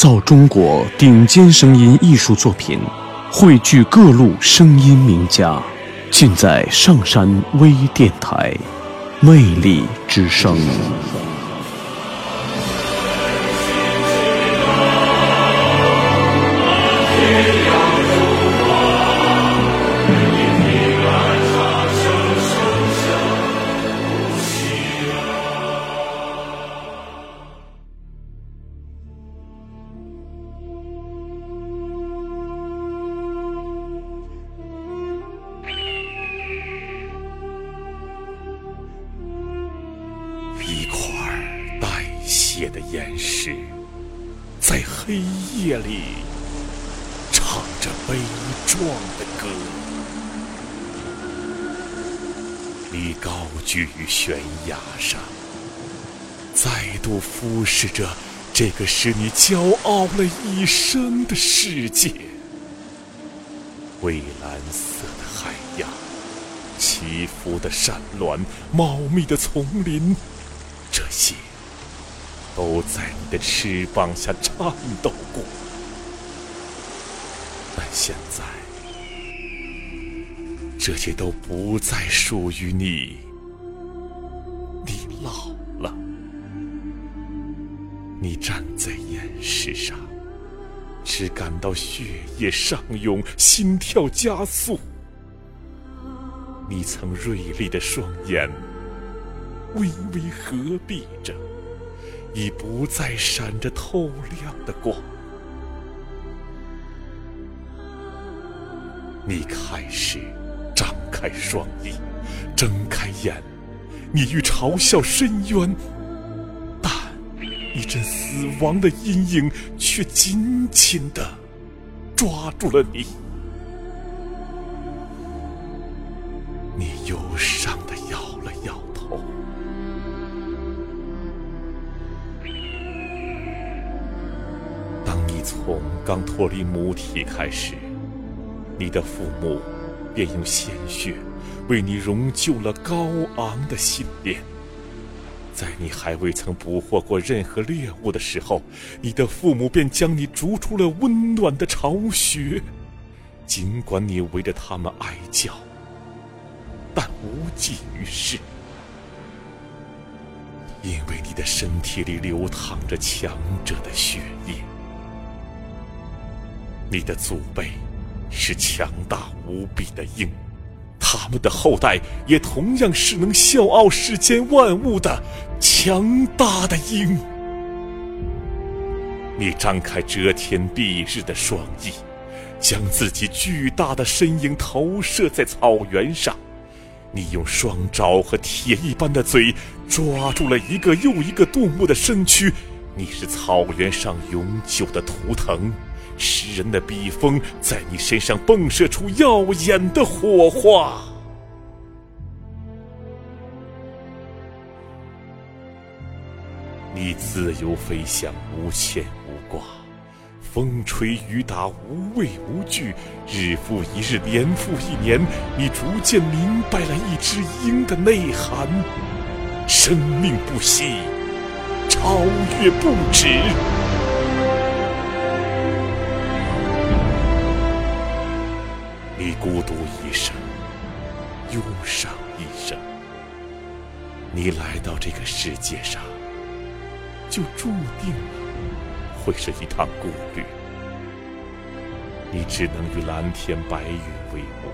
造中国顶尖声音艺术作品，汇聚各路声音名家，尽在上山微电台，魅力之声。岩石，在黑夜里唱着悲壮的歌。你高居于悬崖上，再度俯视着这个使你骄傲了一生的世界。蔚蓝色的海洋，起伏的山峦，茂密的丛林。这些都在你的翅膀下颤抖过，但现在，这些都不再属于你。你老了，你站在岩石上，只感到血液上涌，心跳加速。你曾锐利的双眼。微微合闭着，已不再闪着透亮的光。你开始张开双翼，睁开眼，你欲嘲笑深渊，但一阵死亡的阴影却紧紧的抓住了你。你忧伤从刚脱离母体开始，你的父母便用鲜血为你融就了高昂的信念。在你还未曾捕获过任何猎物的时候，你的父母便将你逐出了温暖的巢穴。尽管你围着他们哀叫，但无济于事，因为你的身体里流淌着强者的血液。你的祖辈是强大无比的鹰，他们的后代也同样是能笑傲世间万物的强大的鹰。你张开遮天蔽日的双翼，将自己巨大的身影投射在草原上。你用双爪和铁一般的嘴抓住了一个又一个动物的身躯。你是草原上永久的图腾。诗人的笔锋在你身上迸射出耀眼的火花。你自由飞翔，无牵无挂，风吹雨打，无畏无惧。日复一日，年复一年，你逐渐明白了一只鹰的内涵：生命不息，超越不止。你孤独一生，忧伤一生。你来到这个世界上，就注定了会是一趟孤旅。你只能与蓝天白云为伍。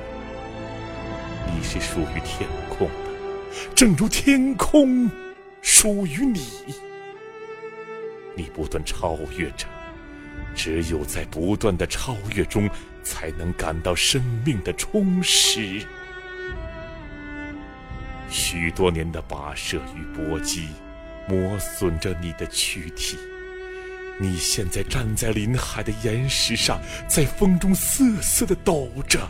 你是属于天空的，正如天空属于你。你不断超越着。只有在不断的超越中，才能感到生命的充实。许多年的跋涉与搏击，磨损着你的躯体。你现在站在临海的岩石上，在风中瑟瑟的抖着，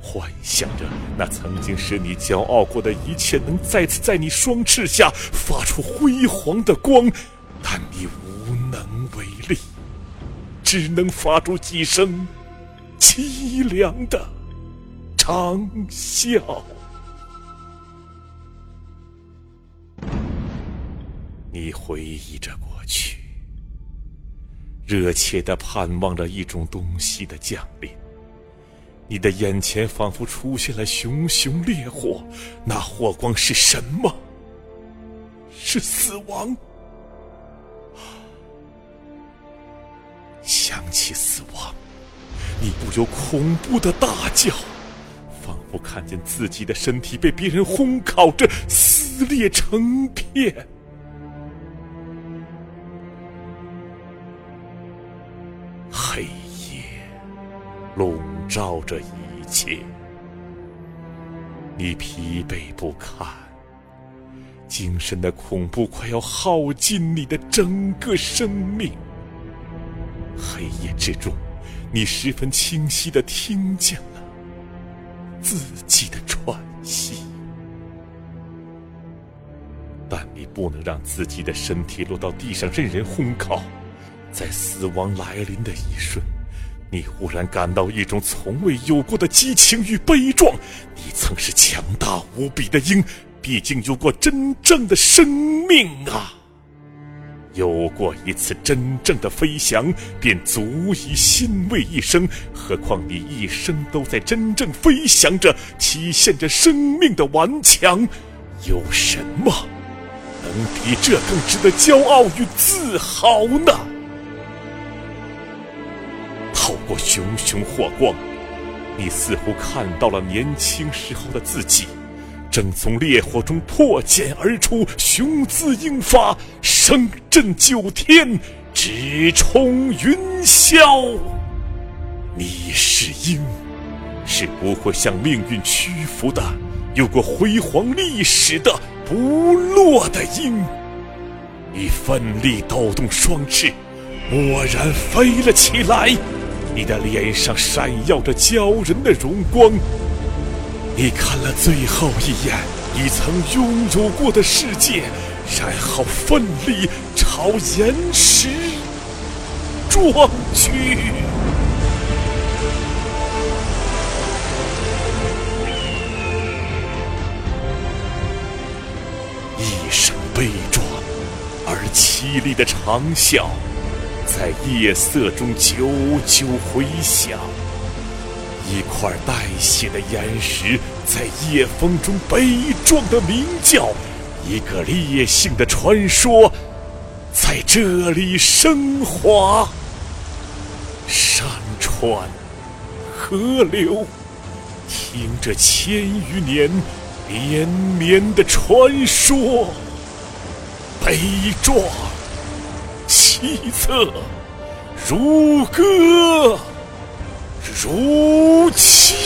幻想着那曾经使你骄傲过的一切，能再次在你双翅下发出辉煌的光，但你无能为力。只能发出几声凄凉的长啸。你回忆着过去，热切的盼望着一种东西的降临。你的眼前仿佛出现了熊熊烈火，那火光是什么？是死亡。想起死亡，你不由恐怖的大叫，仿佛看见自己的身体被别人烘烤着撕裂成片。黑夜笼罩着一切，你疲惫不堪，精神的恐怖快要耗尽你的整个生命。黑夜之中，你十分清晰的听见了自己的喘息，但你不能让自己的身体落到地上任人烘烤。在死亡来临的一瞬，你忽然感到一种从未有过的激情与悲壮。你曾是强大无比的鹰，毕竟有过真正的生命啊！有过一次真正的飞翔，便足以欣慰一生。何况你一生都在真正飞翔着，体现着生命的顽强，有什么能比这更值得骄傲与自豪呢？透过熊熊火光，你似乎看到了年轻时候的自己。正从烈火中破茧而出，雄姿英发，声震九天，直冲云霄。你是鹰，是不会向命运屈服的，有过辉煌历史的不落的鹰。你奋力抖动双翅，蓦然飞了起来，你的脸上闪耀着骄人的荣光。你看了最后一眼你曾拥有过的世界，然后奋力朝岩石撞去。一声悲壮而凄厉的长啸，在夜色中久久回响。一块带血的岩石在夜风中悲壮的鸣叫，一个烈性的传说在这里升华。山川、河流，听着千余年连绵的传说，悲壮、凄恻，如歌。如期。